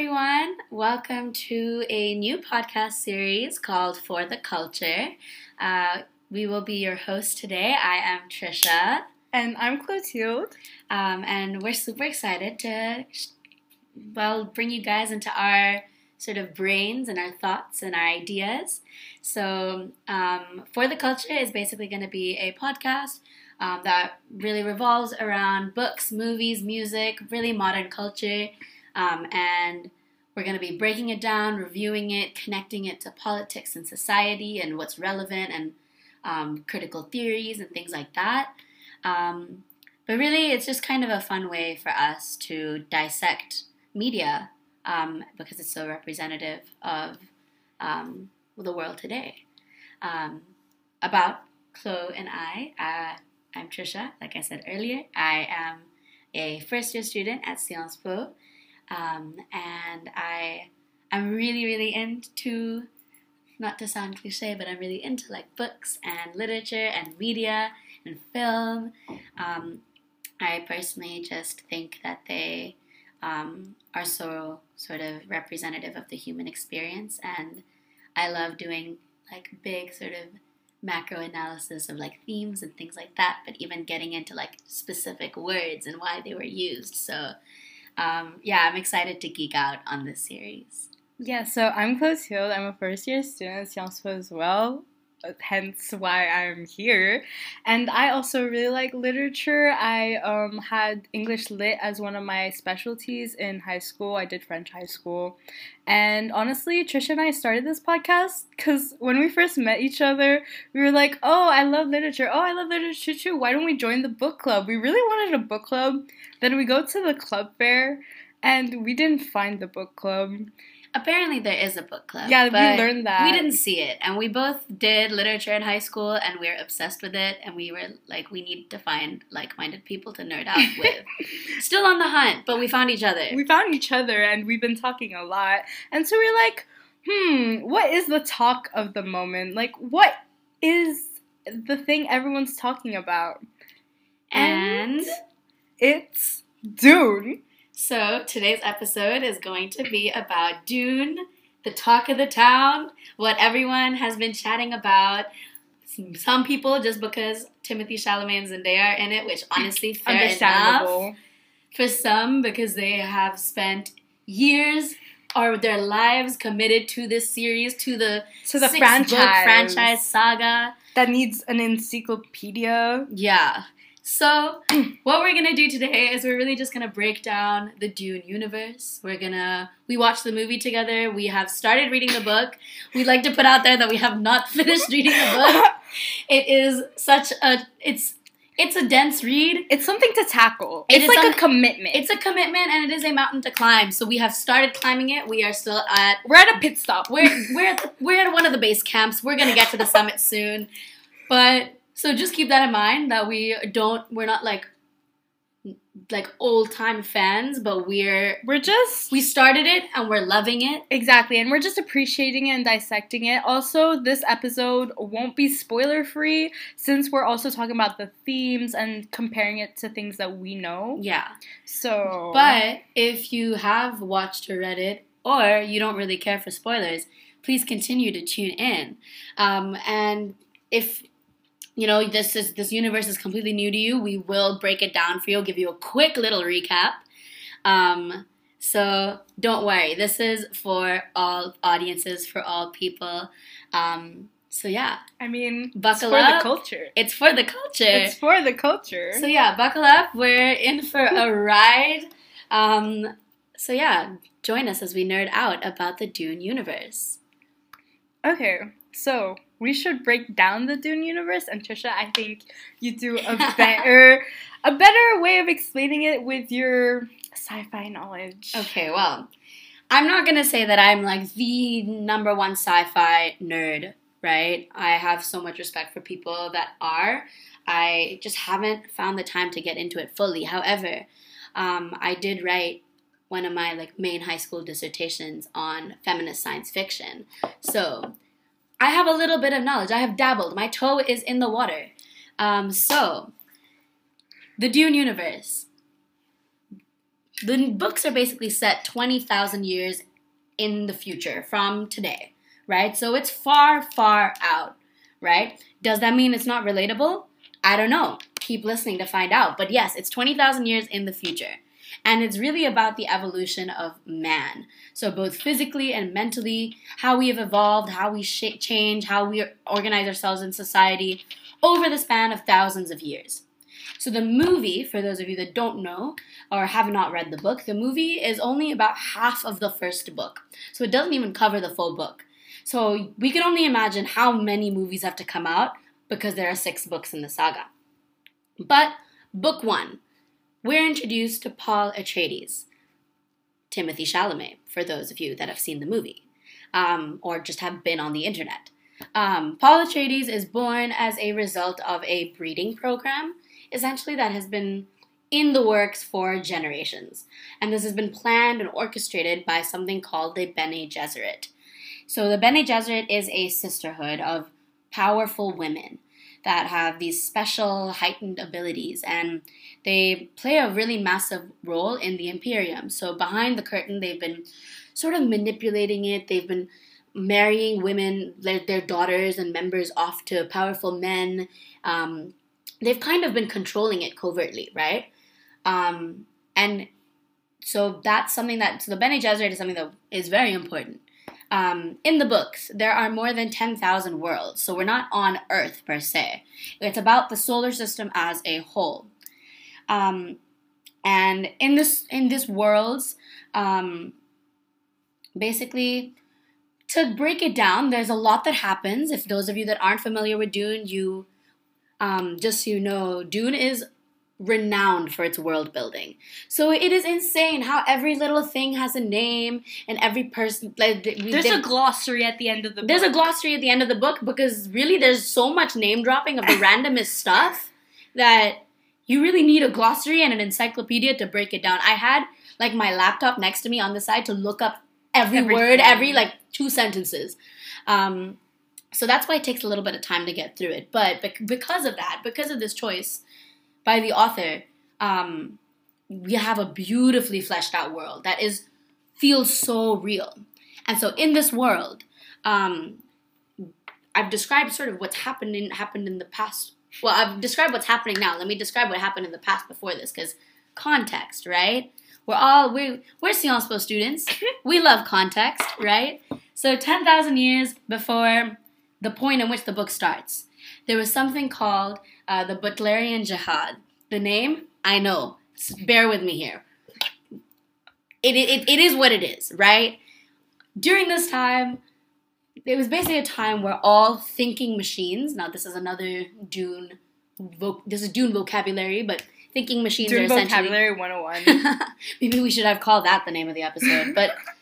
everyone. Welcome to a new podcast series called For the Culture. Uh, we will be your host today. I am Trisha. And I'm Clotilde. Um, and we're super excited to, well, bring you guys into our sort of brains and our thoughts and our ideas. So, um, For the Culture is basically going to be a podcast um, that really revolves around books, movies, music, really modern culture. Um, and we're going to be breaking it down, reviewing it, connecting it to politics and society and what's relevant and um, critical theories and things like that. Um, but really, it's just kind of a fun way for us to dissect media um, because it's so representative of um, the world today. Um, about Chloe and I, uh, I'm Trisha, like I said earlier. I am a first year student at Sciences Po, um, and I I'm really really into not to sound cliche, but I'm really into like books and literature and media and film. Um, I personally just think that they um, are so sort of representative of the human experience, and I love doing like big sort of macro analysis of like themes and things like that, but even getting into like specific words and why they were used. So, um, yeah, I'm excited to geek out on this series. Yeah, so I'm Clotilde. I'm a first year student at Sciences Po as well hence why I'm here. And I also really like literature. I um, had English Lit as one of my specialties in high school. I did French high school. And honestly, Trisha and I started this podcast because when we first met each other, we were like, oh, I love literature. Oh, I love literature too. Why don't we join the book club? We really wanted a book club. Then we go to the club fair and we didn't find the book club. Apparently, there is a book club. Yeah, we learned that. We didn't see it, and we both did literature in high school, and we are obsessed with it. And we were like, we need to find like-minded people to nerd out with. Still on the hunt, but we found each other. We found each other, and we've been talking a lot. And so we're like, hmm, what is the talk of the moment? Like, what is the thing everyone's talking about? And, and it's Dune. So today's episode is going to be about Dune, the talk of the town, what everyone has been chatting about. Some people just because Timothy Chalamet and Zendaya are in it, which honestly fair Understandable. enough. For some, because they have spent years or their lives committed to this series, to the to the franchise franchise saga that needs an encyclopedia. Yeah. So, what we're gonna do today is we're really just gonna break down the Dune universe. We're gonna we watched the movie together. We have started reading the book. We'd like to put out there that we have not finished reading the book. It is such a it's it's a dense read. It's something to tackle. It's like some, a commitment. It's a commitment and it is a mountain to climb. So we have started climbing it. We are still at We're at a pit stop. We're we're at the, we're at one of the base camps. We're gonna get to the summit soon. But so just keep that in mind that we don't we're not like like old time fans, but we're we're just we started it and we're loving it. Exactly, and we're just appreciating it and dissecting it. Also, this episode won't be spoiler free since we're also talking about the themes and comparing it to things that we know. Yeah. So But if you have watched or read it or you don't really care for spoilers, please continue to tune in. Um, and if you know this is this universe is completely new to you. We will break it down for you. Give you a quick little recap. Um, so don't worry. This is for all audiences for all people. Um, so yeah. I mean buckle it's for up. the culture. It's for the culture. It's for the culture. So yeah buckle up. We're in for a ride. Um, so yeah join us as we nerd out about the dune universe. Okay so we should break down the Dune universe. And Trisha, I think you do a better a better way of explaining it with your sci-fi knowledge. Okay, well, I'm not gonna say that I'm like the number one sci-fi nerd, right? I have so much respect for people that are. I just haven't found the time to get into it fully. However, um, I did write one of my like main high school dissertations on feminist science fiction. So I have a little bit of knowledge. I have dabbled. My toe is in the water. Um, so, the Dune universe. the books are basically set 20,000 years in the future from today, right? So it's far, far out, right? Does that mean it's not relatable? I don't know. Keep listening to find out. But yes, it's 20,000 years in the future. And it's really about the evolution of man. So, both physically and mentally, how we have evolved, how we sh- change, how we organize ourselves in society over the span of thousands of years. So, the movie, for those of you that don't know or have not read the book, the movie is only about half of the first book. So, it doesn't even cover the full book. So, we can only imagine how many movies have to come out because there are six books in the saga. But, book one we're introduced to Paul Atreides, Timothy Chalamet, for those of you that have seen the movie um, or just have been on the internet. Um, Paul Atreides is born as a result of a breeding program, essentially, that has been in the works for generations. And this has been planned and orchestrated by something called the Bene Gesserit. So, the Bene Gesserit is a sisterhood of powerful women that have these special heightened abilities and they play a really massive role in the Imperium. So behind the curtain, they've been sort of manipulating it. They've been marrying women, their, daughters and members off to powerful men. Um, they've kind of been controlling it covertly, right? Um, and so that's something that so the Bene Gesserit is something that is very important. Um, in the books, there are more than 10,000 worlds, so we're not on Earth per se. It's about the solar system as a whole. Um, and in this in this worlds, um, basically, to break it down, there's a lot that happens. If those of you that aren't familiar with Dune, you um, just so you know, Dune is renowned for its world building. So it is insane how every little thing has a name and every person like there's they, a glossary at the end of the There's a glossary at the end of the book because really there's so much name dropping of the randomest stuff that you really need a glossary and an encyclopedia to break it down. I had like my laptop next to me on the side to look up every Everything. word, every like two sentences. Um, so that's why it takes a little bit of time to get through it. But because of that, because of this choice, by the author, um, we have a beautifully fleshed out world that is feels so real. And so in this world, um, I've described sort of what's happened in, happened in the past. Well, I've described what's happening now. Let me describe what happened in the past before this, because context, right? We're all we we're Sciences Po students. we love context, right? So ten thousand years before the point in which the book starts, there was something called uh, the Butlerian Jihad. The name, I know. Bear with me here. It, it, it is what it is, right? During this time, it was basically a time where all thinking machines, now this is another Dune, this is Dune vocabulary, but thinking machines Dune are essentially. vocabulary 101. Maybe we should have called that the name of the episode, but.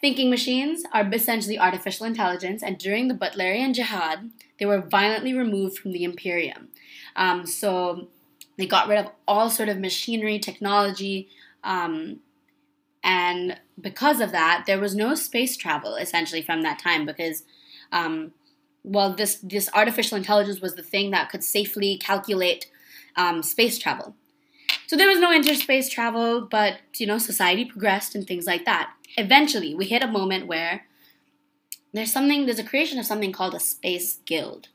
Thinking machines are essentially artificial intelligence, and during the Butlerian Jihad, they were violently removed from the Imperium. Um, so they got rid of all sort of machinery, technology, um, and because of that, there was no space travel essentially from that time because, um, well, this this artificial intelligence was the thing that could safely calculate um, space travel. So there was no interspace travel, but you know, society progressed and things like that. Eventually, we hit a moment where there's something there's a creation of something called a space guild.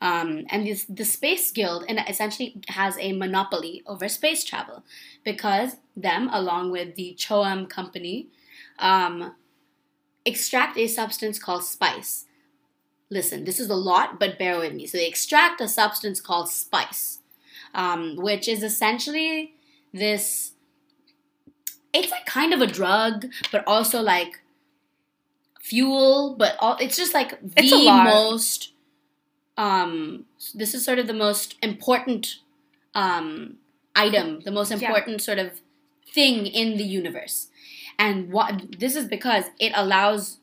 Um, and this, the space guild essentially has a monopoly over space travel because them along with the CHOAM company um, extract a substance called spice. Listen this is a lot but bear with me. So they extract a substance called spice um, which is essentially this it's like kind of a drug but also like fuel, but all it's just like the most um this is sort of the most important um item, the most important yeah. sort of thing in the universe. And what this is because it allows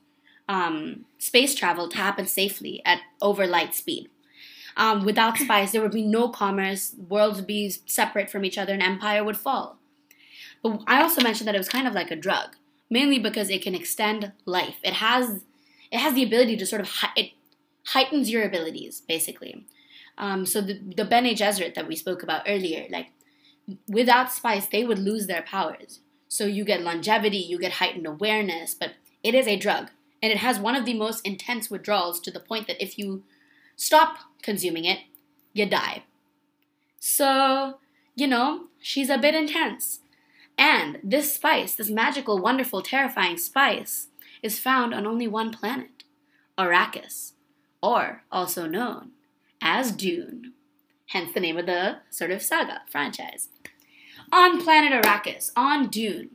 um, space travel to happen safely at over light speed. Um, without spice, there would be no commerce, worlds would be separate from each other, and empire would fall. But I also mentioned that it was kind of like a drug mainly because it can extend life. It has it has the ability to sort of it heightens your abilities basically. Um, so the the Bene Gesserit that we spoke about earlier, like without spice, they would lose their powers. So you get longevity, you get heightened awareness, but it is a drug. And it has one of the most intense withdrawals to the point that if you stop consuming it, you die. So, you know, she's a bit intense. And this spice, this magical, wonderful, terrifying spice, is found on only one planet Arrakis, or also known as Dune. Hence the name of the sort of saga franchise. On planet Arrakis, on Dune,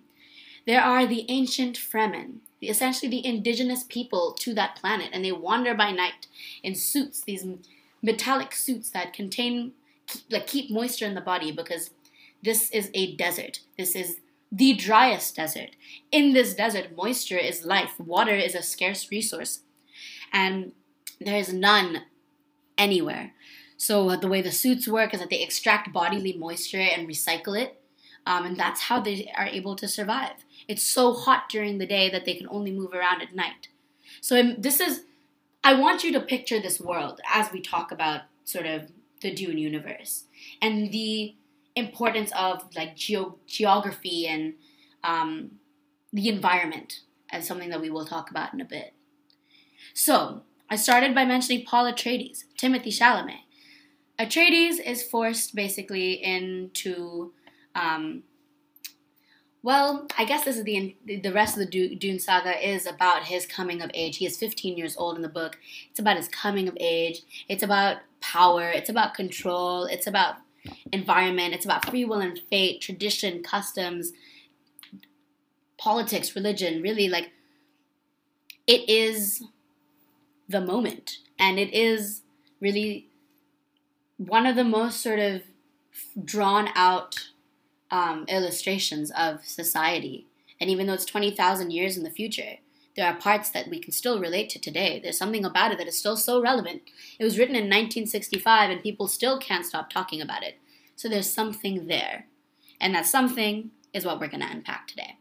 there are the ancient Fremen, essentially the indigenous people to that planet, and they wander by night in suits, these metallic suits that contain, like, keep moisture in the body because this is a desert. This is the driest desert. In this desert, moisture is life. Water is a scarce resource. And there is none anywhere. So the way the suits work is that they extract bodily moisture and recycle it. Um, and that's how they are able to survive. It's so hot during the day that they can only move around at night. So this is, I want you to picture this world as we talk about sort of the Dune universe and the importance of like geo- geography and um, the environment as something that we will talk about in a bit. So I started by mentioning Paul Atreides, Timothy Chalamet. Atreides is forced basically into, um, well, I guess this is the the rest of the Dune saga is about his coming of age. He is 15 years old in the book. It's about his coming of age. It's about power. It's about control. It's about environment. It's about free will and fate, tradition, customs, politics, religion. Really, like it is the moment, and it is really one of the most sort of drawn out um, illustrations of society. And even though it's 20,000 years in the future, there are parts that we can still relate to today. There's something about it that is still so relevant. It was written in 1965 and people still can't stop talking about it. So there's something there. And that something is what we're going to unpack today.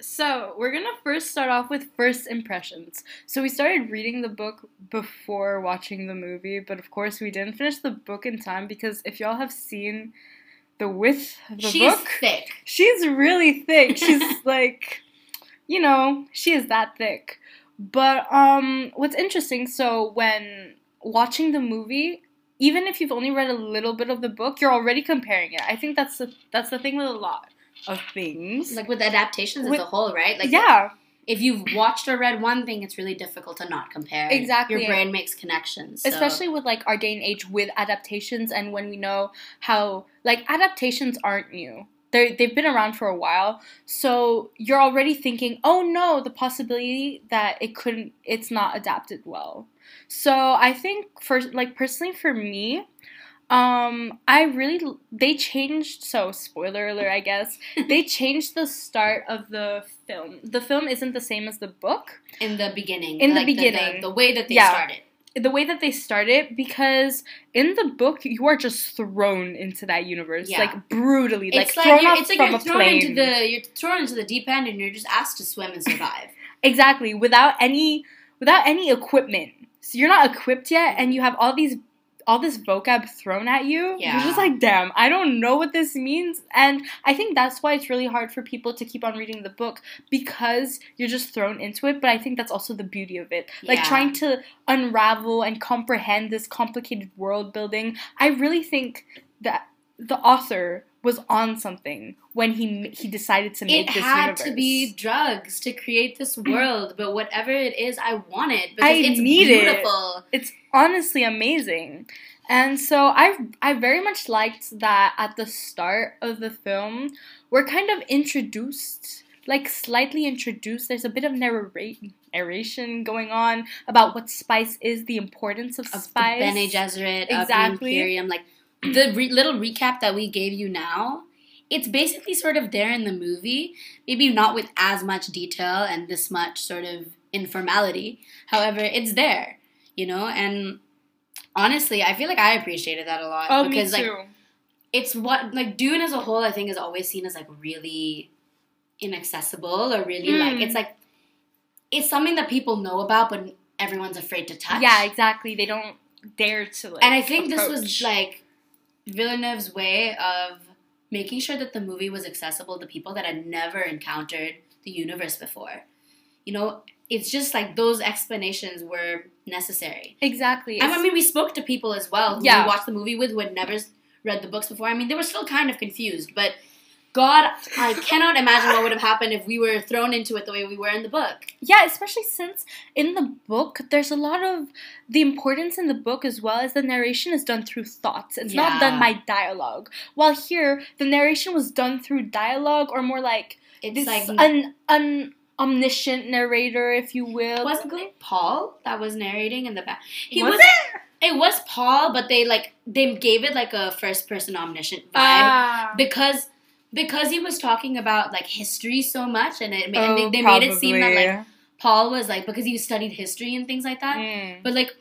So, we're gonna first start off with first impressions. So, we started reading the book before watching the movie, but of course, we didn't finish the book in time because if y'all have seen the width of the she's book, thick. she's really thick. She's like, you know, she is that thick. But um, what's interesting, so when watching the movie, even if you've only read a little bit of the book, you're already comparing it. I think that's the that's the thing with a lot of things. Like with adaptations With- as a whole, right? Like yeah, if you've watched or read one thing, it's really difficult to not compare. Exactly. Your brain makes connections. so- especially with like our day and age with adaptations and when we know how like adaptations aren't new they they've been around for a while so you're already thinking oh no the possibility that it couldn't it's not adapted well so i think for like personally for me um i really they changed so spoiler alert i guess they changed the start of the film the film isn't the same as the book in the beginning. In the like beginning. The, the way that they Yeah. started. The way that they start it because in the book you are just thrown into that universe Yeah. like brutally like It's like, thrown you're, off it's like from you're a thrown plane into the you're thrown into the deep end and you're just asked to swim and survive. exactly without any without any equipment so you're not equipped yet and you have all these all this vocab thrown at you you're Yeah. just like damn i don't know what this means and i think that's why it's really hard for people to keep on reading the book because you're just thrown into it but i think that's also the beauty of it Yeah. like trying to unravel and comprehend this complicated world building i really think that the author was on something when he he decided to make it this had universe to be drugs to create this mm. world, but whatever it is, I want it because I it's need it. it's honestly amazing. And so I I very much liked that at the start of the film we're kind of introduced like slightly introduced there's a bit of narrate, narration going on about what spice is the importance of, Of spice the Bene Gesserit, Exactly. of the Imperium, like the re- little recap that we gave you now. It's basically sort of there in the movie, maybe not with as much detail and this much sort of informality. However, it's there, you know, and honestly, I feel like I appreciated that a lot oh because me like it's what like Dune as a whole I think is always seen as like really inaccessible or really like Mm. it's like it's something that people know about but everyone's afraid to touch. yeah exactly they don't dare to like and I think this was like Villeneuve's way of making sure that the movie was accessible to people that had never encountered the universe before. You know, it's just like those explanations were necessary. Exactly. And I mean, we spoke to people as well who Yeah. we watched the movie with who had never read the books before. I mean, they were still kind of confused, but God, I cannot imagine what would have happened if we were thrown into it the way we were in the book. Yeah, especially since in the book there's a lot of the importance in the book as well as the narration is done through thoughts. It's not done by dialogue. While here the narration was done through dialogue or more like It's this like an an omniscient narrator, if you will. wasn't it Paul that was narrating in the back? He Was was. It was Paul, but they like they gave it like a first person omniscient vibe Ah. because because he was talking about like history so much, and it ma- and Oh, they, they made it seem that like. Paul was like because he studied history and things like that. Mm. But like,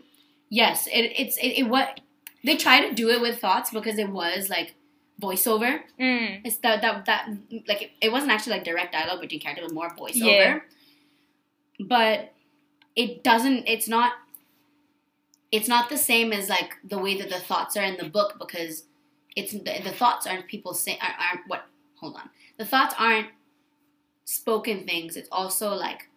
yes, it, it's it, it what they try to do it with thoughts because it was like voiceover. Mm. It's that that that like it, it wasn't actually like direct dialogue between characters, but more voiceover. Yeah. But it doesn't. It's not. It's not the same as like the way that the thoughts are in the book because it's the, the thoughts aren't people say aren't, aren't what. Hold on, the thoughts aren't spoken things. It's also like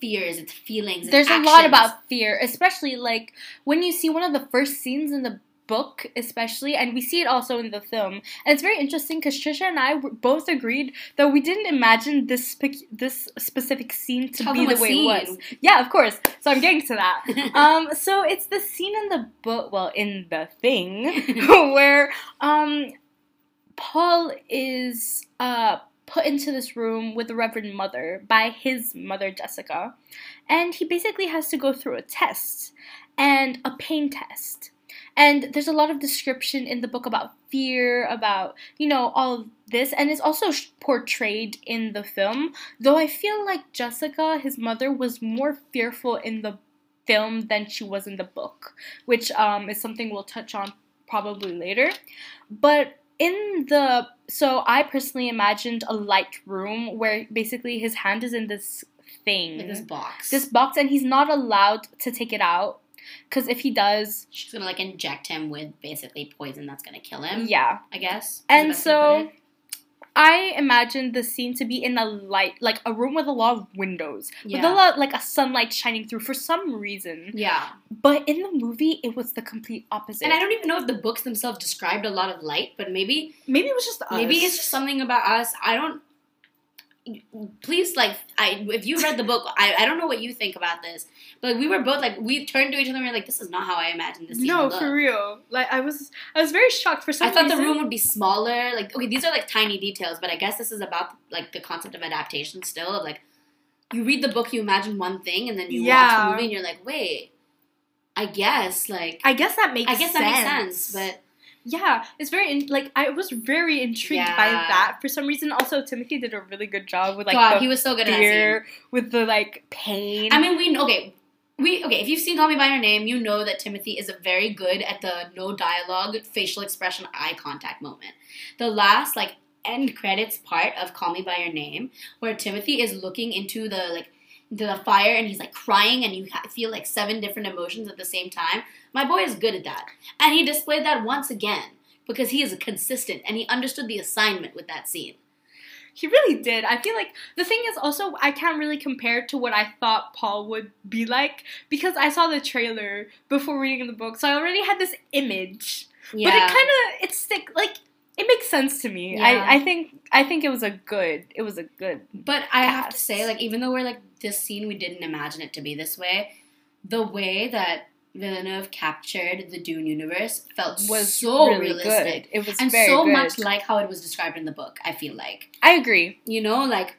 fears. It's feelings. It's There's a lot about fear, especially like when you see one of the first scenes in the book, especially, and we see it also in the film. And it's very interesting because Trisha and I both agreed that we didn't imagine this spe- this specific scene to Tell be the way it was. Yeah, of course. So I'm getting to that. um, so it's the scene in the book, well, in the thing, where um, Paul is uh, put into this room with the Reverend Mother by his mother, Jessica. And he basically has to go through a test and a pain test. And there's a lot of description in the book about fear, about, you know, all this. And it's also portrayed in the film. Though I feel like Jessica, his mother, was more fearful in the film than she was in the book, which um, is something we'll touch on probably later. But in the so I personally imagined a light room where basically his hand is in this thing, Like this box. this box, and he's not allowed to take it out because if he does, She's gonna like inject him with basically poison that's gonna kill him. yeah. I guess. And best way to put so. I imagined the scene to be in a light, like a room with a lot of windows, with a lot like a sunlight shining through for some reason. yeah, But in the movie, it was the complete opposite. and I don't even know if the books themselves described a lot of light, but maybe maybe it was just maybe it's just something about us. I don't. Please, like, I if you read the book, I, I don't know what you think about this, but we were both like we turned to each other and we were like, this is not how I imagined this. no, look. for real. Like I was, I was very shocked for some I thought the room would be smaller. Like, okay, these are like tiny details, but I guess this is about like the concept of adaptation still. Of like, you read the book, you imagine one thing, and then you watch the movie, and you're like, wait, I guess like I guess that makes. I guess that makes sense, but yeah, it's very in, like I was very intrigued by that for some reason. Also, Timothy did a really good job with like God, the he was so good fear, with the like pain. I mean, we okay. We okay. If you've seen Call Me by Your Name, you know that Timothy is very good at the no dialogue, facial expression, eye contact moment. The last like end credits part of Call Me by Your Name, where Timothy is looking into the like the fire and he's like crying and you feel like seven different emotions at the same time. My boy is good at that, and he displayed that once again because he is consistent and he understood the assignment with that scene. He really did. I feel like the thing is also I can't really compare to what I thought Paul would be like because I saw the trailer before reading the book, so I already had this image. Yeah. But it kind of it's stick like it makes sense to me. Yeah. I, I think I think it was a good it was a good But I have to say, like, even though we're like this scene, we didn't imagine it to be this way. The way that Villeneuve captured the Dune universe felt was so really realistic good. It was and so good. much like how it was described in the book. I feel like I agree. you know, like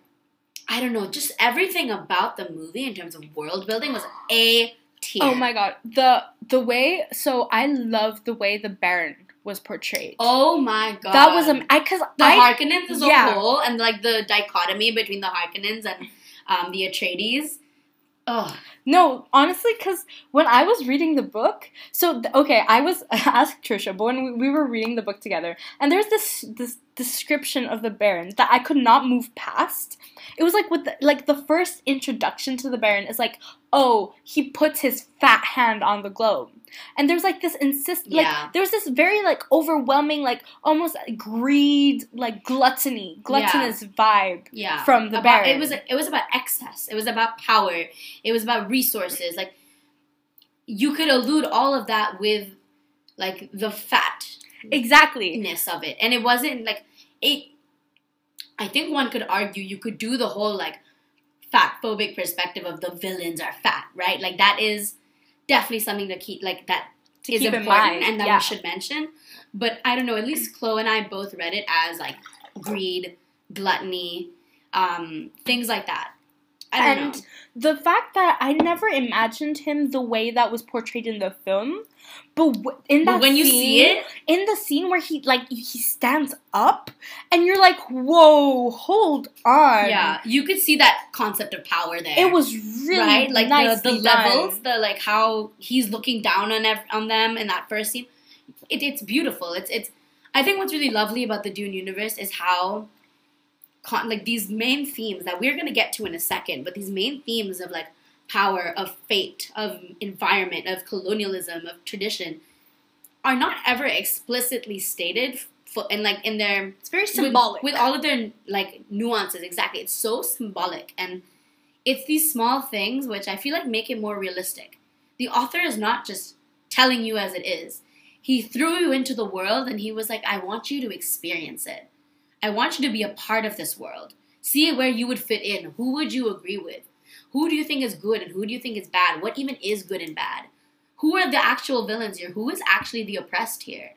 I don't know, just everything about the movie in terms of world building was a tier. Oh my god, the the way so I love the way the Baron was portrayed. Oh my god, that was um, I because the I Harkonnens as yeah. a whole, and like the dichotomy between the Harkonnens and um, the Atreides. Oh, No, honestly, because when I was reading the book, so okay, I was asked Trisha, but when we, we were reading the book together, and there's this this description of the Baron that I could not move past. It was like with the, like the first introduction to the Baron is like, oh, he puts his fat hand on the globe. And there's like this insist like Yeah. there was this very like overwhelming like almost greed like gluttony gluttonous vibe yeah from the about, Baron. it was it was about excess it was about power it was about resources like you could elude all of that with like the fatness exactly of it and it wasn't like it i think one could argue you could do the whole like fat phobic perspective of the villains are fat right like that is definitely something to keep like that to is keep in important mind and that yeah. we should mention. But I don't know, at least Chloe and I both read it as like greed, gluttony, um, things like that. And know. the fact that I never imagined him the way that was portrayed in the film, but w- in that But when you see it, in the scene where he like he stands up, and you're like, "Whoa, hold on!" yeah, you could see that concept of power there. it was really right, like the, the done. levels, the like how he's looking down on ev- on them in that first scene. It, it's beautiful. It's it's. I think what's really lovely about the Dune universe is how, con- like these main themes that we're gonna get to in a second, but these main themes of like power, of fate, of environment, of colonialism, of tradition, are not ever explicitly stated. For, and like in their It's very with- symbolic. with, all of their like nuances exactly it's so symbolic and it's these small things which i feel like make it more realistic the author is not just telling you as it is he threw you into the world and he was like i want you to experience it i want you to be a part of this world. See where you would fit in. Who would you agree with? Who do you think is good and who do you think is bad? What even is good and bad? Who are the actual villains here? Who is actually the oppressed here?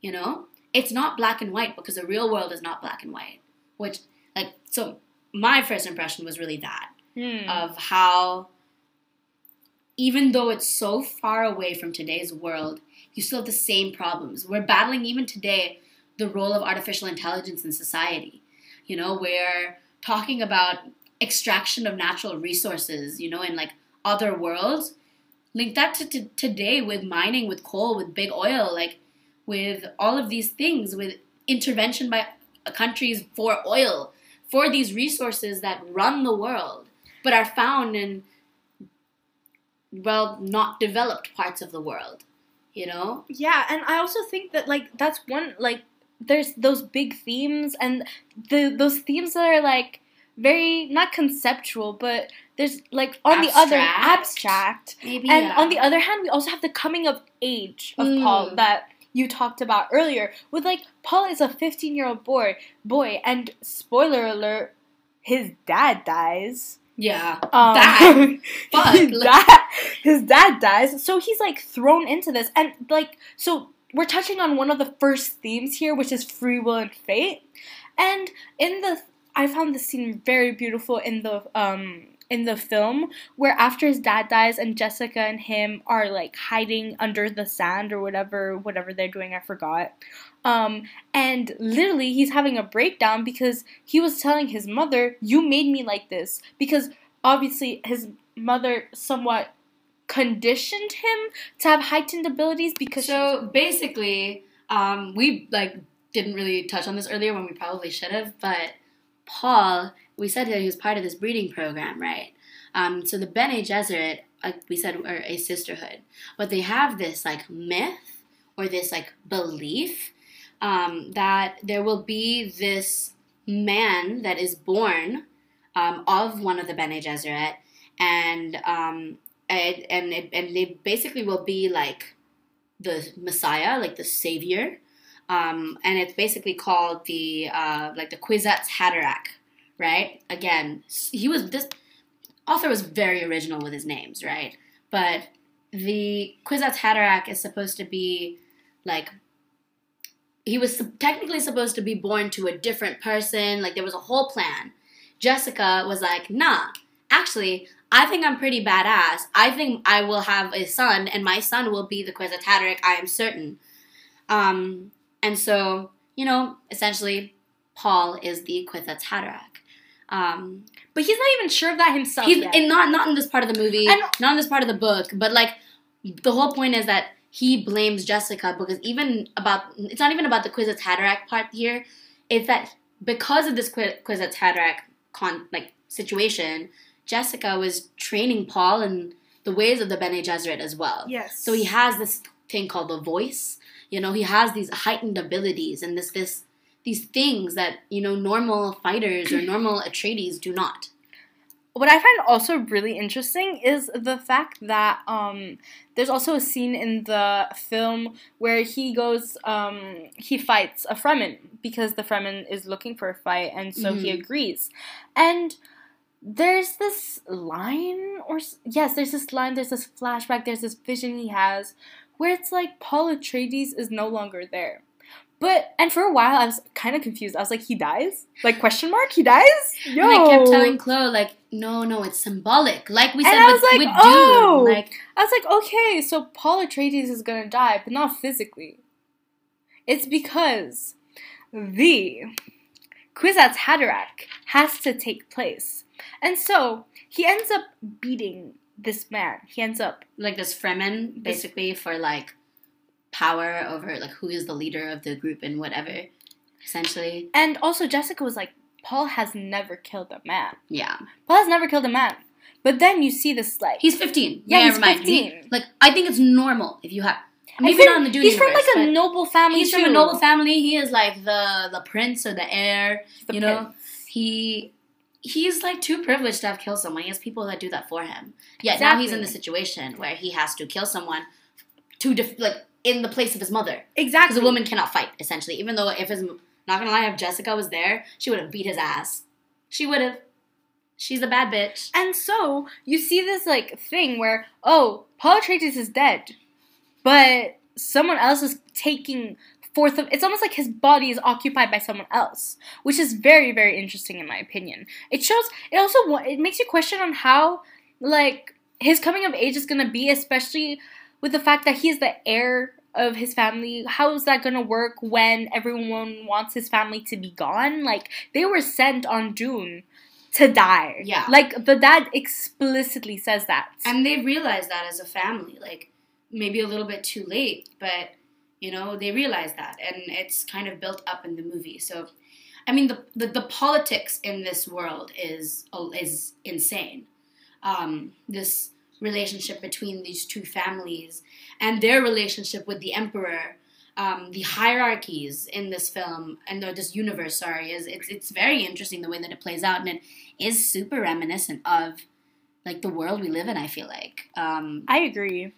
You know? It's not black and white because the real world is not black and white which like so my first impression was really that Hmm. of how even though it's so far away from today's world you still have the same problems. We're battling even today the role of artificial intelligence in society you know we're talking about extraction of natural resources you know in like other worlds link that to, to today with mining with coal with big oil like with all of these things with intervention by countries for oil for these resources that run the world but are found in well not developed parts of the world you know? Yeah, and I also think that like that's one like there's those big themes and the those themes that are like very not conceptual, but there's like on the other Abstract? abstract. maybe And yeah. on the other hand, we also have the coming of age of Mm. Paul that you talked about earlier. With like Paul is a 15 year old boy, boy, and spoiler alert, his dad dies. yeah Um, Dad? Fuck. his dad, his dad dies, so he's like thrown into this, and like so we're touching on one of the first themes here, which is free will and fate. And in the, I found this scene very beautiful in the um in the film where after his dad dies and Jessica and him are like hiding under the sand or whatever whatever they're doing, I forgot. Um, and literally he's having a breakdown because he was telling his mother, "You made me like this," because obviously his mother somewhat conditioned him to have heightened abilities because so basically um we like didn't really touch on this earlier when we probably should have but paul we said that he was part of this breeding program right? Um so the bene gesserit like we said are a sisterhood. But they have this like myth or this like belief um, that there will be this man that is born um, of one of the Bene Gesserit, and um, and and and they basically will be like the Messiah, like the Savior, um, and it's basically called the uh, like the Kwisatz Haderach, right? Again, he was this author was very original with his names, right? But the Kwisatz Haderach is supposed to be like he was technically supposed to be born to a different person. Like there was a whole plan. Jessica was like, nah, actually, I think I'm pretty badass. I think I will have a son, and my son will be the Haderach. I am certain. Um, and so, you know, essentially, Paul is the Haderach. Um, but he's not even sure of that himself he's yet. and not not in this part of the movie, not in this part of the book, but like the whole point is that he blames Jessica because even about it's not even about the Haderach part here. is that because of this Kwisatz con like situation, Jessica was training Paul in the ways of the Bene Gesserit as well. Yes. So he has this thing called the voice. You know, he has these heightened abilities and this this these things that you know normal fighters or normal Atreides do not. what I find also really interesting is the fact that um, there's also a scene in the film where he goes, um, he fights a Fremen because the Fremen is looking for a fight, and so he Mhm. agrees. And there's this line, or yes, there's this line, there's this flashback, there's this vision he has where it's like Paul Atreides is no longer there. But and for a while I was kind of confused. I was like, he dies? Like question mark? He dies? Yo. And I kept telling Chloe like, no, no, it's symbolic. Like we And said I with, was like, with oh. Dune. Like I was like, okay, so Paul Atreides is gonna die, but not physically. It's because the Kwisatz Haderach has to take place, and so he ends up beating this man. He ends up like this Fremen basically for like power over like who is the leader of the group and whatever. Essentially, And also, Jessica was like, Paul has never killed a man. yeah. Paul has never killed a man. But then you see this like He's 15. Yeah, he's remind 15. You? Like I think it's normal if you have maybe not in the Dune he's from like a noble family. he's from a noble family. He is like the the prince or the heir. The you know, he he's like too privileged to have killed someone. He has people that do that for him. Yet now he's in the situation where he has to kill someone to def- like in the place of his mother. exactly Because a woman cannot fight, essentially. Even though if his not gonna lie, if Jessica was there, she would have beat his ass. She would have. She's a bad bitch. And so you see this like thing where oh Paul Atreides is dead, but someone else is taking forth of. It's almost like his body is occupied by someone else, which is very very interesting in my opinion. It shows. It also it makes you question on how like his coming of age is gonna be, especially with the fact that he is the heir of his family. How is that gonna work when everyone wants his family to be gone? Like they were sent on Dune to die. Yeah. Like the dad explicitly says that. And they realize that as a family, like maybe a little bit too late, but you know they realize that, and it's kind of built up in the movie. So, I mean, the the, the politics in this world is is insane. Um, this relationship between these two families and their relationship with the emperor. Um, the hierarchies in this film and this universe, sorry, is it's it's very interesting the way that it plays out, and it is super reminiscent of like the world we live in. I feel like. Um, I agree.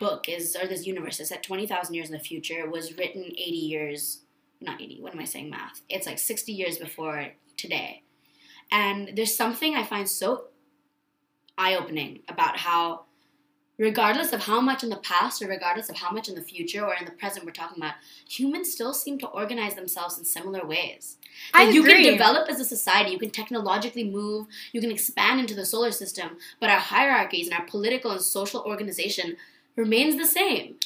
Book is or this universe is set 20,000 years in the future was written 80 years not 80 what am i saying math? It's like 60 years before today. And there's something i find so eye-opening about how regardless of how much in the past or regardless of how much in the future or in the present we're talking about humans still seem to organize themselves in similar ways. I Like, you agree. can develop as a society, you can technologically move, you can expand into the solar system, but our hierarchies and our political and social organization remains the same.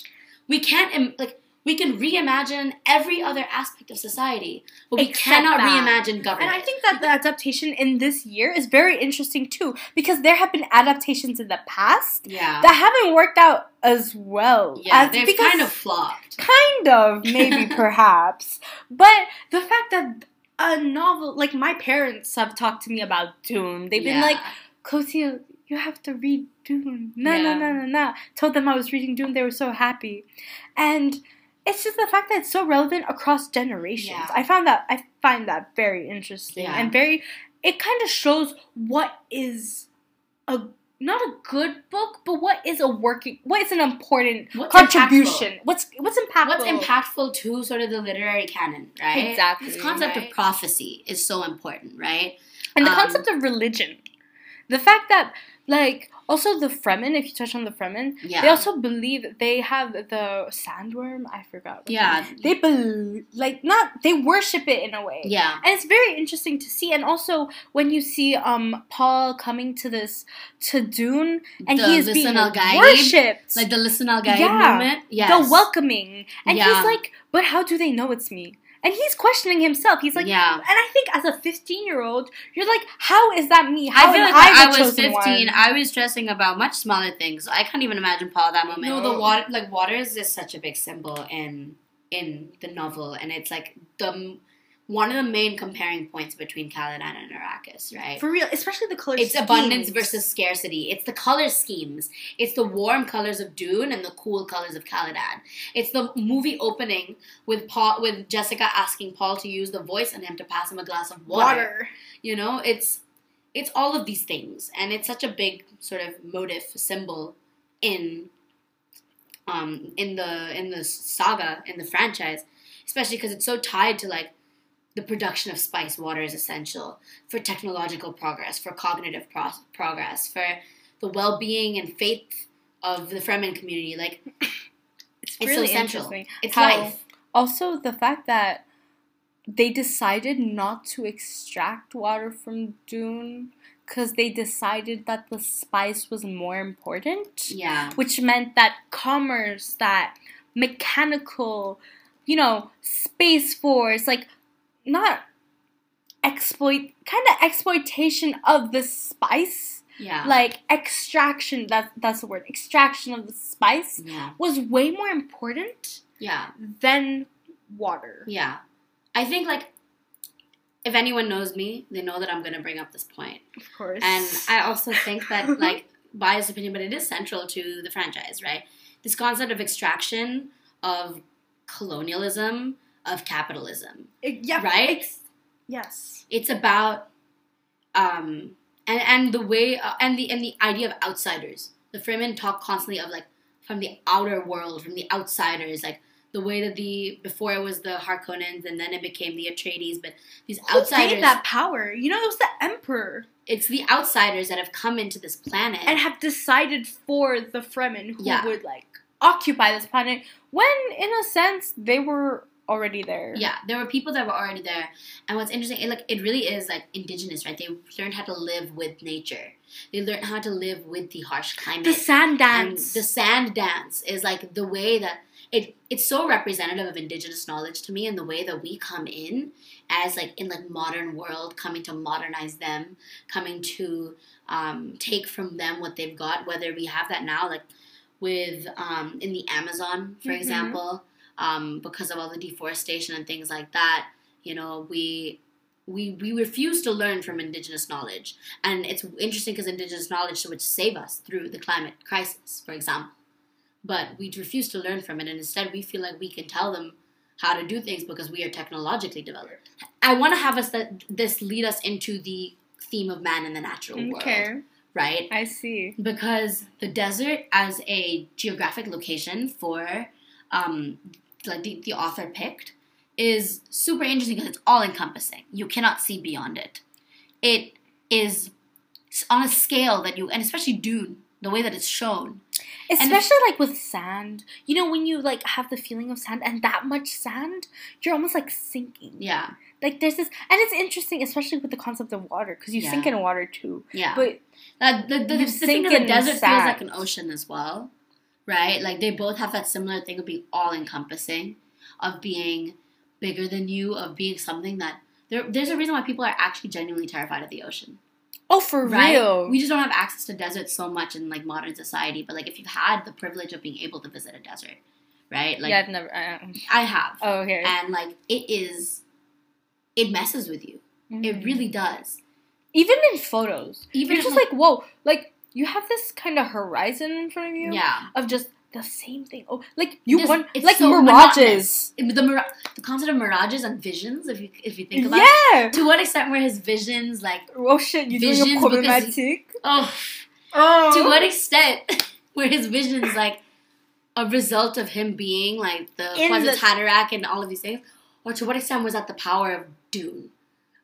We can't Im- like we can reimagine every other aspect of society, but we Except cannot that. reimagine government. And I think that the adaptation in this year is very interesting too, because there have been adaptations in the past yeah, that haven't worked out as well. yeah, as, they've because- kind of flopped. kind of maybe perhaps but the fact that a novel like my parents have talked to me about dune they've been like Kosia, you have to read dune no no Yeah. no no no told them i was reading dune they were so happy and it's just the fact that it's so relevant across generations Yeah. i found that i find that very interesting Yeah. and very it kind of shows what is a not a good book, but what is a working? What is an important What's contribution? What's what's impactful? What's impactful to sort of the literary canon, right? Exactly, This concept right. of prophecy is so important, right? And the Um, concept of religion. The fact that, like, also the Fremen, if you touch on the Fremen, Yeah. they also believe they have the sandworm. I forgot. Yeah. the- They believe, like, not, they worship it in a way. Yeah. And it's very interesting to see. And also, when you see um Paul coming to this, to Dune, and The he is being worshipped. Like the Lisan al-Gaib Yeah. movement. Yes. The welcoming. And Yeah. he's like, but how do they know it's me? And he's questioning himself. He's like, yeah. and I think as a 15 year old, you're like, how is that me? How I feel am like when I I was 15, one? I was stressing about much smaller things. I can't even imagine Paul at that moment. No, the water, like water is just such a big symbol in in the novel, and it's like the one of the main comparing points between Caladan and Arrakis, right? For real, especially the color It's abundance versus scarcity. It's the color schemes. It's the warm colors of Dune and the cool colors of Caladan. It's the movie opening with Paul with Jessica asking Paul to use the voice on him to pass him a glass of water. water. You know, it's it's all of these things, and it's such a big sort of motive symbol in um in the in the saga in the franchise, especially because it's so tied to like the production of spice water is essential for technological progress, for cognitive pro- progress, for the well-being and faith of the Fremen community. Like It's, It's really so interesting. it's How- life. Also, the fact that they decided not to extract water from Dune because they decided that the spice was more important. Yeah. which meant that commerce, that mechanical, you know, space force, like not exploit kind of exploitation of the spice, Yeah. like extraction. That that's the word. Extraction of the spice yeah. was way more important Yeah. than water. Yeah. I think like if anyone knows me, they know that I'm gonna bring up this point. Of course. And I also think that like biased opinion, but it is central to the franchise, right? This concept of extraction, of colonialism, of capitalism. It- yeah, right? ex- yes. It's about um and and the way uh, and the and the idea of outsiders. The Fremen talk constantly of like from the outer world, from the outsiders, like the way that the before it was the Harkonnens and then it became the Atreides, but these Who outsiders. gave that power? You know, it was the emperor, It's the outsiders that have come into this planet. and have decided for the Fremen who Yeah. would like occupy this planet. When, in a sense, they were already there. yeah, there were people that were already there, and what's interesting, it, like it really is like indigenous, right? They learned how to live with nature. They learned how to live with the harsh climate. The sand And dance. the sand dance is like the way that it it's so representative of indigenous knowledge to me and the way that we come in as like in like modern world coming to modernize them coming to um, take from them what they've got whether we have that now like with um, in the amazon for Mhm. example um, because of all the deforestation and things like that you know we we, we refuse to learn from indigenous knowledge and it's interesting because indigenous knowledge would save us through the climate crisis, for example. But we refuse to learn from it, and instead we feel like we can tell them how to do things because we are technologically developed. I want to have us that this lead us into the theme of man in the natural world, right? I see. Because the desert as a geographic location for um, like the, the author picked is super interesting because it's all encompassing. You cannot see beyond it. It is on a scale that you, and especially Dune, the way that it's shown. Especially like with sand. You know, when you like have the feeling of sand and that much sand, you're almost like sinking. Yeah, Like there's this, and it's interesting, especially with the concept of water, because you Yeah. sink in water too. yeah. But Uh, the the, the, the sink is the in desert feels like an ocean as well, right? Like they both have that similar thing of being all encompassing, of being bigger than you, of being something that there, there's a reason why people are actually genuinely terrified of the ocean. oh, for right? real. We just don't have access to deserts so much in like modern society. But like if you've had the privilege of being able to visit a desert, right? Like yeah, I've never. I, I have, oh, okay. and like it is, it messes with you. It Mhm. really does. even in photos, Even you're just like, whoa, like you have this kind of horizon in front of you yeah. of just the same thing. Oh, like you Just- want it's like so mirages. The mira- the concept of mirages and visions, if you if you think about Yeah. it, to what extent were his visions like Oh shit, you doing Visions a because problematic? oh Oh. to what extent were his visions like a result of him being like the In the- Haderach and all of these things, or to what extent was that the power of Dune?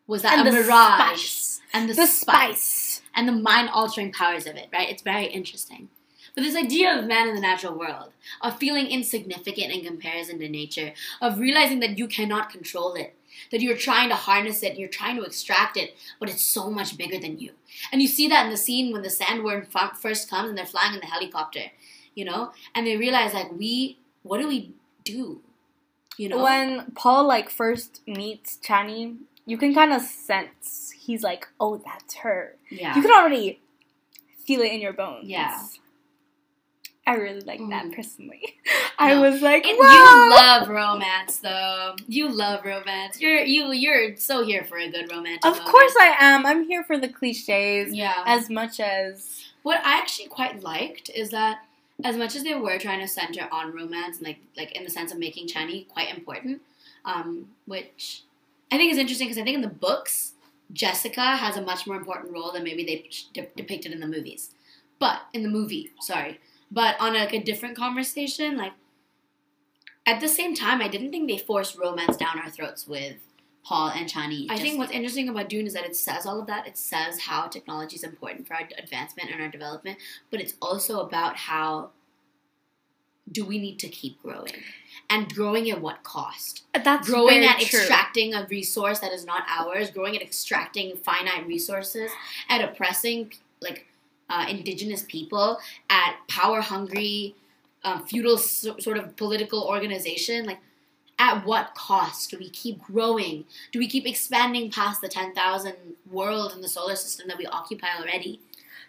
Was that And a mirage spice. and the, the spice, spice. And the mind altering powers of it? Right, it's very interesting. But this idea of man in the natural world, of feeling insignificant in comparison to nature, of realizing that you cannot control it, that you're trying to harness it, you're trying to extract it, but it's so much bigger than you. And you see that in the scene when the sandworm first comes and they're flying in the helicopter, you know, and they realize like we, what do we do, you know? When Paul like first meets Chani, you can kind of sense he's like, oh, that's her. yeah, You can already feel it in your bones. Yeah. I really like that Mhm. personally. I was like, wow. you love romance, though. You love romance. You're you you're so here for a good romance. Of moment. course I am. I'm here for the cliches Yeah. as much as What I actually quite liked is that as much as they were trying to center on romance and like like in the sense of making Chani quite important, um, which I think it's interesting because I think in the books Jessica has a much more important role than maybe they de- depicted in the movies. But in the movie, sorry, but on like a different conversation, like at the same time, I didn't think they forced romance down our throats with Paul and Chani. I think what's interesting about Dune is that it says all of that. It says how technology is important for our advancement and our development, but it's also about how do we need to keep growing and growing at what cost? that's growing at true. extracting a resource that is not ours, growing at extracting finite resources, at oppressing like uh, indigenous people, at power hungry, um, feudal so, sort of political organization. Like, at what cost do we keep growing? Do we keep expanding past the ten thousand world in the solar system that we occupy already?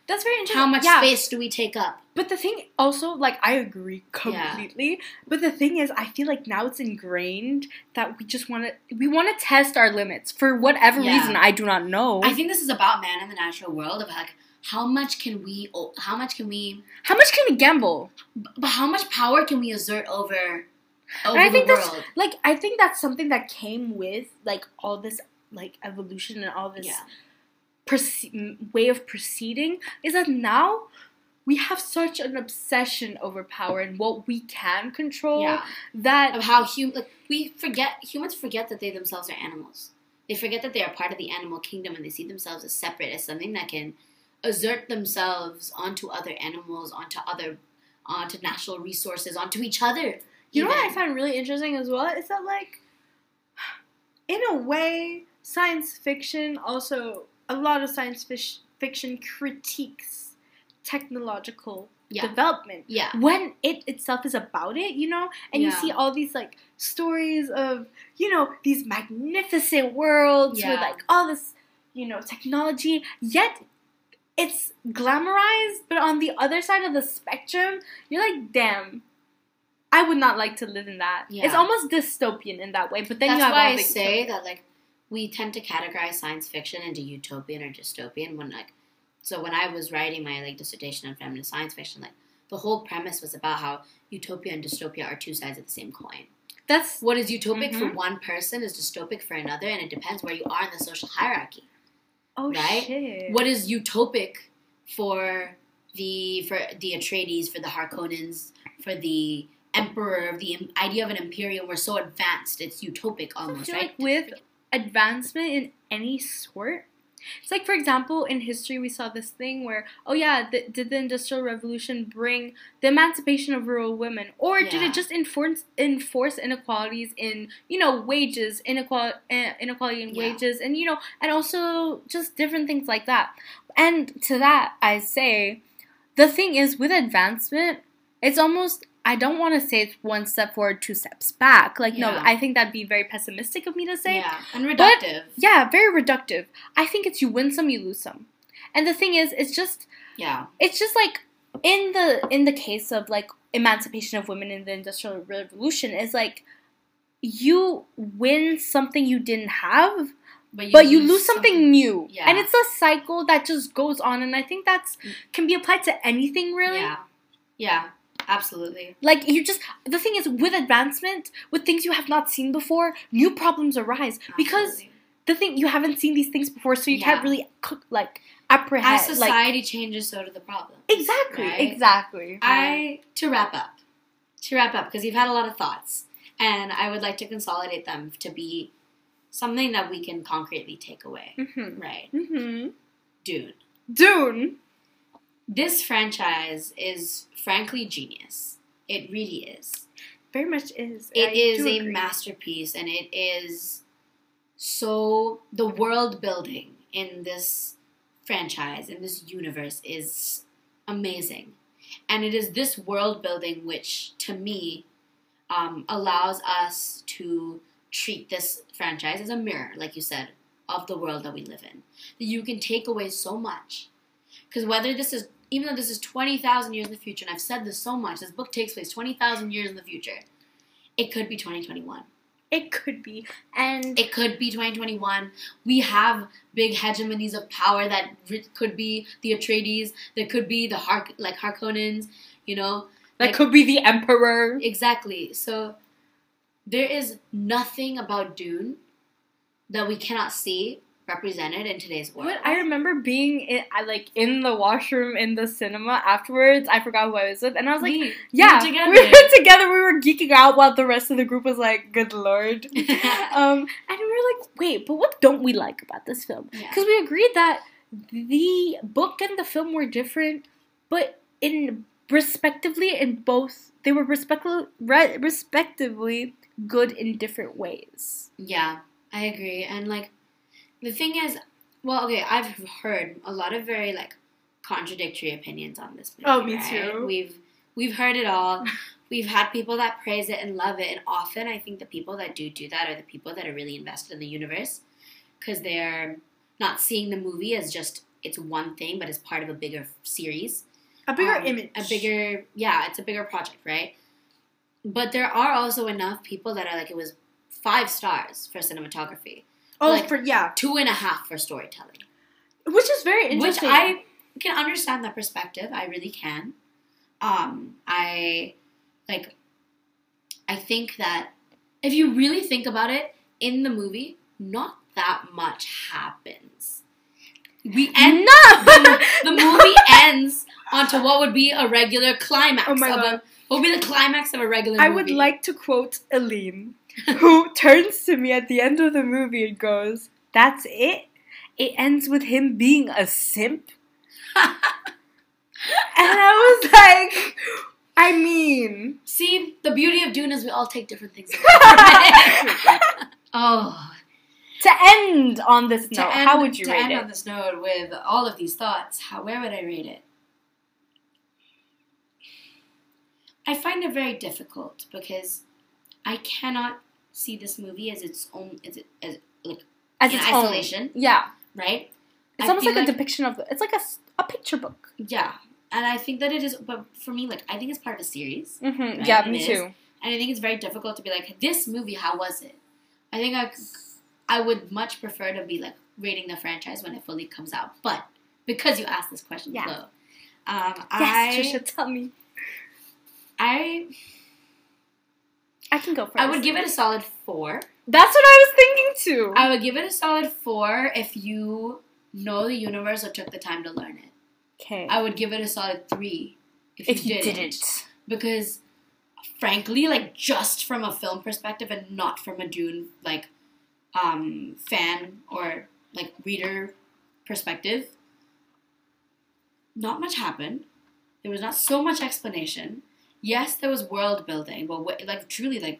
That's very interesting. How much yeah, space do we take up? But the thing also, like, I agree Yeah. completely. But the thing is, I feel like now it's ingrained that we just want to, we want to test our limits for whatever Yeah. reason. I do not know. I think this is about man in the natural world of like how much can we how much can we How much can we gamble? But how much power can we exert over over I the think that's- world? Like, I think that's something that came with like all this like evolution and all this Yeah. M- way of proceeding. Is that now we have such an obsession over power and what we can control Yeah. that Of how hum- like we forget humans forget that they themselves are animals. They forget that they are part of the animal kingdom and they see themselves as separate, as something that can assert themselves onto other animals, onto other onto natural resources, onto each other. You know what I find really interesting as well is that like in a way science fiction also a lot of science fiction critiques technological Yeah. development Yeah. when it itself is about it you know and you see all these like stories of you know these magnificent worlds with like all this you know technology yet it's glamorized but on the other side of the spectrum you're like damn I would not like to live in that. Yeah. It's almost dystopian in that way, but then That's you have why all I the say that like we tend to categorize science fiction into utopian or dystopian when like so when I was writing my like dissertation on feminist science fiction, like the whole premise was about how utopia and dystopia are two sides of the same coin. That's What is utopic for Mhm. one person is dystopic for another, and it depends where you are in the social hierarchy. oh Right? shit. What is utopic for the for the Atreides, for the Harkonnens, for the emperor, the idea of an imperium? We're so advanced; it's utopic almost, right? like with advancement in any sort. It's like, for example, in history, we saw this thing where, oh yeah, the, did the Industrial Revolution bring the emancipation of rural women, or did it just enforce enforce inequalities in you know wages, inequality, eh, inequality in Yeah. wages, and you know, and also just different things like that. And to that, I say, the thing is with advancement, it's almost I don't want to say it's one step forward, two steps back. Like no, I think that'd be very pessimistic of me to say. yeah, and But- reductive. Yeah, very reductive. I think it's you win some, you lose some. And the thing is, it's just yeah. it's just like in the in the case of like emancipation of women in the industrial revolution is like you win something you didn't have but you lose something, new Yeah. and it's a cycle that just goes on and i think that's can be applied to anything really Yeah, yeah, absolutely. like you just the thing is with advancement with things you have not seen before new problems arise because the thing you haven't seen these things before, so you can't really cook like apprehend. As society changes, so do the problems. exactly, right? exactly. I to wrap up, to wrap up because you've had a lot of thoughts, and I would like to consolidate them to be something that we can concretely take away. hmm Right, hmm Dune. Dune. This franchise is frankly genius. It really is. Very much is. It I is a agree. masterpiece, and it is so the world building in this franchise in this universe is amazing, and it is this world building which, to me, um, allows us to treat this franchise as a mirror, like you said, of the world that we live in. You can take away so much, because whether this is even though this is 20,000 years in the future, and I've said this so much, this book takes place 20,000 years in the future. It could be 2021. It could be, and It could be 2021. We have big hegemonies of power that could be the Atreides, there could be the Har- like Harkonnens, you know? that like- could be the emperor. Exactly. So there is nothing about Dune that we cannot see represented in today's world. But I remember being in, I, like in the washroom in the cinema afterwards. I forgot who I was with, and I was like, We- "Yeah, we were we together." together. We were geeking out while the rest of the group was like, "Good lord." um, and we were like, "Wait, but what don't we like about this film?" Yeah. Because we agreed that the book and the film were different, but in respectively in both they were respectively re- respectively good in different ways. Yeah, I agree. And like the thing is, well, okay, I've heard a lot of very like contradictory opinions on this movie. Oh, me right? too. We've we've heard it all. we've had people that praise it and love it, and often I think the people that do do that are the people that are really invested in the universe because they're not seeing the movie as just it's one thing, but as part of a bigger series. A bigger Um, image, a bigger yeah it's a bigger project right but there are also enough people that are like it was five stars for cinematography Oh, like- for yeah, two and a half for storytelling which is very interesting. which i can understand that perspective i really can um i like i think that if you really think about it in the movie not that much happens we end no, the, the movie ends onto what would be a regular climax. Oh my of God. A, what would be the climax of a regular I movie? would like to quote Aline, who turns to me at the end of the movie and goes, "That's it. It ends with him being a simp." and I was like, I mean, See, the beauty of Dune is we all take different things. it. oh, to end on this note, end, how would you to end on this note with all of these thoughts? How where would I rate it? I find it very difficult because I cannot see this movie as its own as, it, as like As in its own. isolation, Yeah, right? it's I almost feel like, a depiction of. It's like a, a picture book. Yeah, and I think that it is. But for me, like I think it's part of a series, Mm-hmm. Right, Yeah, me too. and I think it's very difficult to be like this movie. How was it? I think I, I would much prefer to be like rating the franchise when it fully comes out. But because you asked this question, Yeah. Clo, um, Yes, I, Trisha, tell me. I, I can go first. I would give it a solid four. That's what I was thinking too. I would give it a solid four if you know the universe or took the time to learn it. okay. I would give it a solid three if, if you didn't. didn't. because frankly like just from a film perspective and not from a dune like um fan or like reader perspective not much happened there was not so much explanation yes there was world building but what, like truly like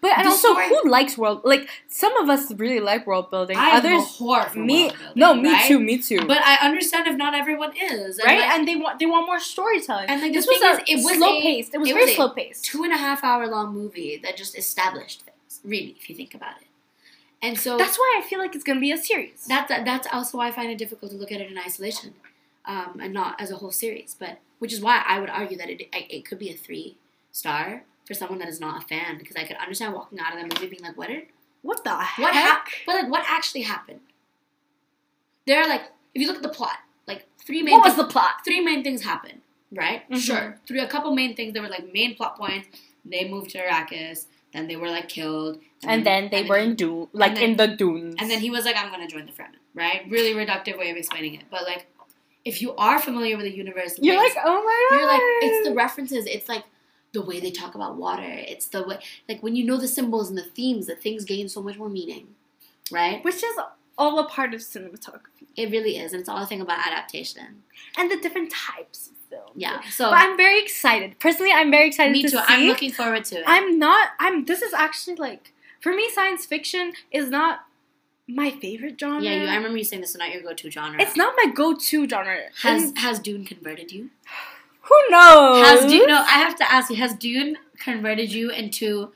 But and also, story- who likes world? Like some of us really like world building. i am a Others, whore for me, world building, no, me right? too, me too. but i understand if not everyone is and, right, like, and they want they want more storytelling. And, like, the this was thing a is, it was slow a- paced. It was it very was a slow paced. two and a half hour long movie that just established things really if you think about it and so That's why I feel like it's gonna be a series. That, that that's also why I find it difficult to look at it in isolation, um, and not as a whole series. But which is why I would argue that it it, could be a three star for someone that is not a fan because I could understand walking out of that movie being like, what did what the what heck? hap- but like what actually happened? There are like if you look at the plot, like three main what was things, the plot? three main things happen, right? Mhm. Sure, Through a couple main things. There were like main plot points. They moved to Arrakis, then they were like killed, And then they and were he- in Dune, like then- in the dunes. and then he was like, I'm gonna join the Fremen, right? Really reductive way of explaining it. But like, if you are familiar with the universe, You're like, oh my god. you're like it's the references. It's like the way they talk about water. It's the way like when you know the symbols and the themes, that things gain so much more meaning, right? which is all a part of cinematography It really is, and it's all a thing about adaptation. and the different types of film. Yeah. So But I'm very excited. Personally, I'm very excited me to too. see. I'm looking forward to it. I'm not. I'm. This is actually like for me, science fiction is not my favorite genre. yeah, you, I remember you saying this is not your go-to genre. It's not my go-to genre. Has And has Dune converted you? who knows? Has Dune? No, I have to ask you. Has Dune converted you into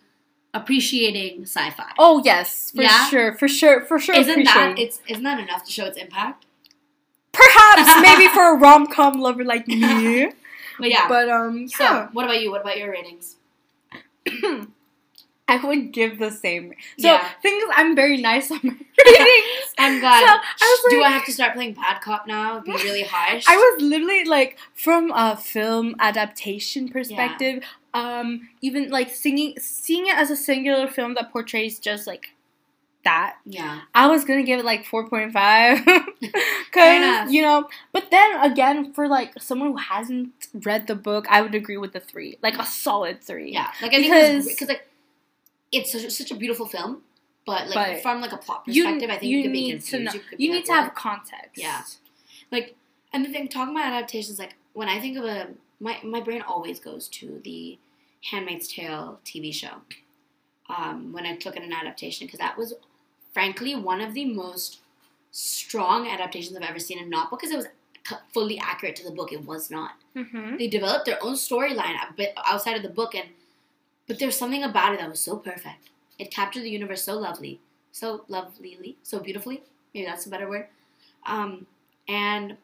appreciating sci-fi? Oh yes, for Yeah? sure, for sure, for sure. isn't that it's isn't that enough to show its impact? Perhaps maybe for a rom com lover like me. But yeah. But um, so, what about you? What about your ratings? I would give the same. So Yeah. thing is, I'm very nice on my ratings. I'm glad. So, I was Do I have to start playing bad cop now? Be really harsh. I was literally like from a film adaptation perspective, um, even like singing seeing it as a singular film that portrays just like that. yeah. I was gonna give it like four point five. Fair Cause you know, but then again, for like someone who hasn't read the book, I would agree with the three, like a solid three. Yeah. Like I think Because- because like it's such, such a beautiful film, but like But from like a plot You, perspective, I think you you, could be need confused. to know. You, could You need to have context. Yeah. like and the thing talking about adaptations like when i think of a my, my brain always goes to the handmaid's tale tv show um, when i look at an adaptation because that was frankly one of the most strong adaptations i've ever seen and not because it was fully accurate to the book it was not Mm-hmm. they developed their own storyline a bit outside of the book and but there's something about it that was so perfect it captured the universe so lovely so lovelily so beautifully maybe that's a better word um, and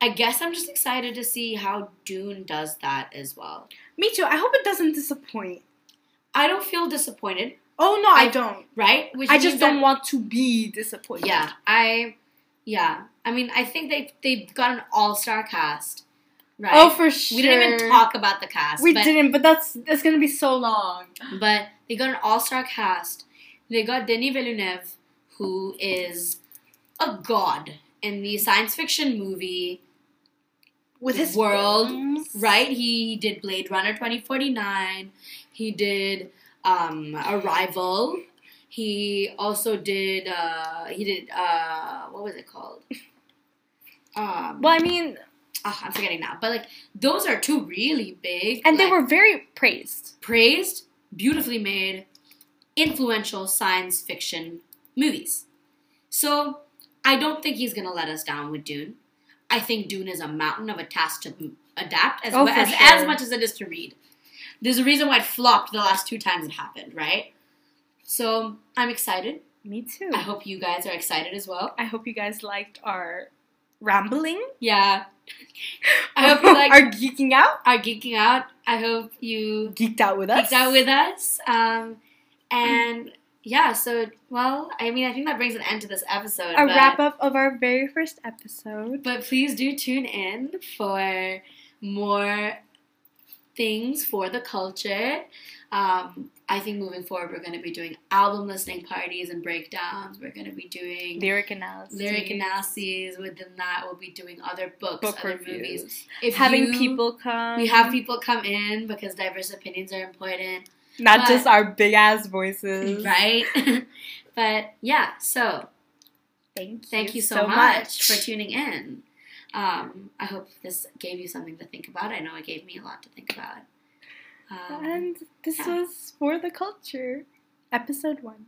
i guess i'm just excited to see how dune does that as well Me too. I hope it doesn't disappoint. i don't feel disappointed Oh no, I, I- don't. right Which I just don't want to be disappointed. yeah i yeah i mean i think they they've got an all-star cast right Oh, for sure. we didn't even talk about the cast We but didn't, but that's that's gonna be so long. But they got an all star cast. They got Denis Villeneuve, who is a god in the science fiction movie With his world, films. right? He did Blade Runner 2049. He did um, Arrival. He also did, uh, he did, uh, what was it called? Um, Well, I mean, ah, I'm forgetting now. But like, those are two really big. and they were very praised. praised, beautifully made, influential science fiction movies. So I don't think he's gonna let us down with Dune. I think Dune is a mountain of a task to adapt as Oh, well, as, sure. as much as it is to read. There's a reason why it flopped the last two times it happened, right? So I'm excited. Me too. I hope you guys are excited as well. I hope you guys liked our rambling. Yeah. I hope you like are geeking out. are geeking out. I hope you Geeked out with us. geeked out with us. Um, and yeah, so well, I mean, I think that brings an end to this episode. A but, wrap up of our very first episode. But please do tune in for more things for the culture. Um, I think moving forward, we're going to be doing album listening parties and breakdowns. We're going to be doing Lyric analysis. lyric analyses. Within that, we'll be doing other books, Book other reviews. movies. If Having you- people come. we have people come in because diverse opinions are important. Not but- just our big ass voices. right? but yeah, so Thank you. thank you so, much, for tuning in. Um, I hope this gave you something to think about. I know it gave me a lot to think about. Um, And this yeah. was For the Culture, episode one.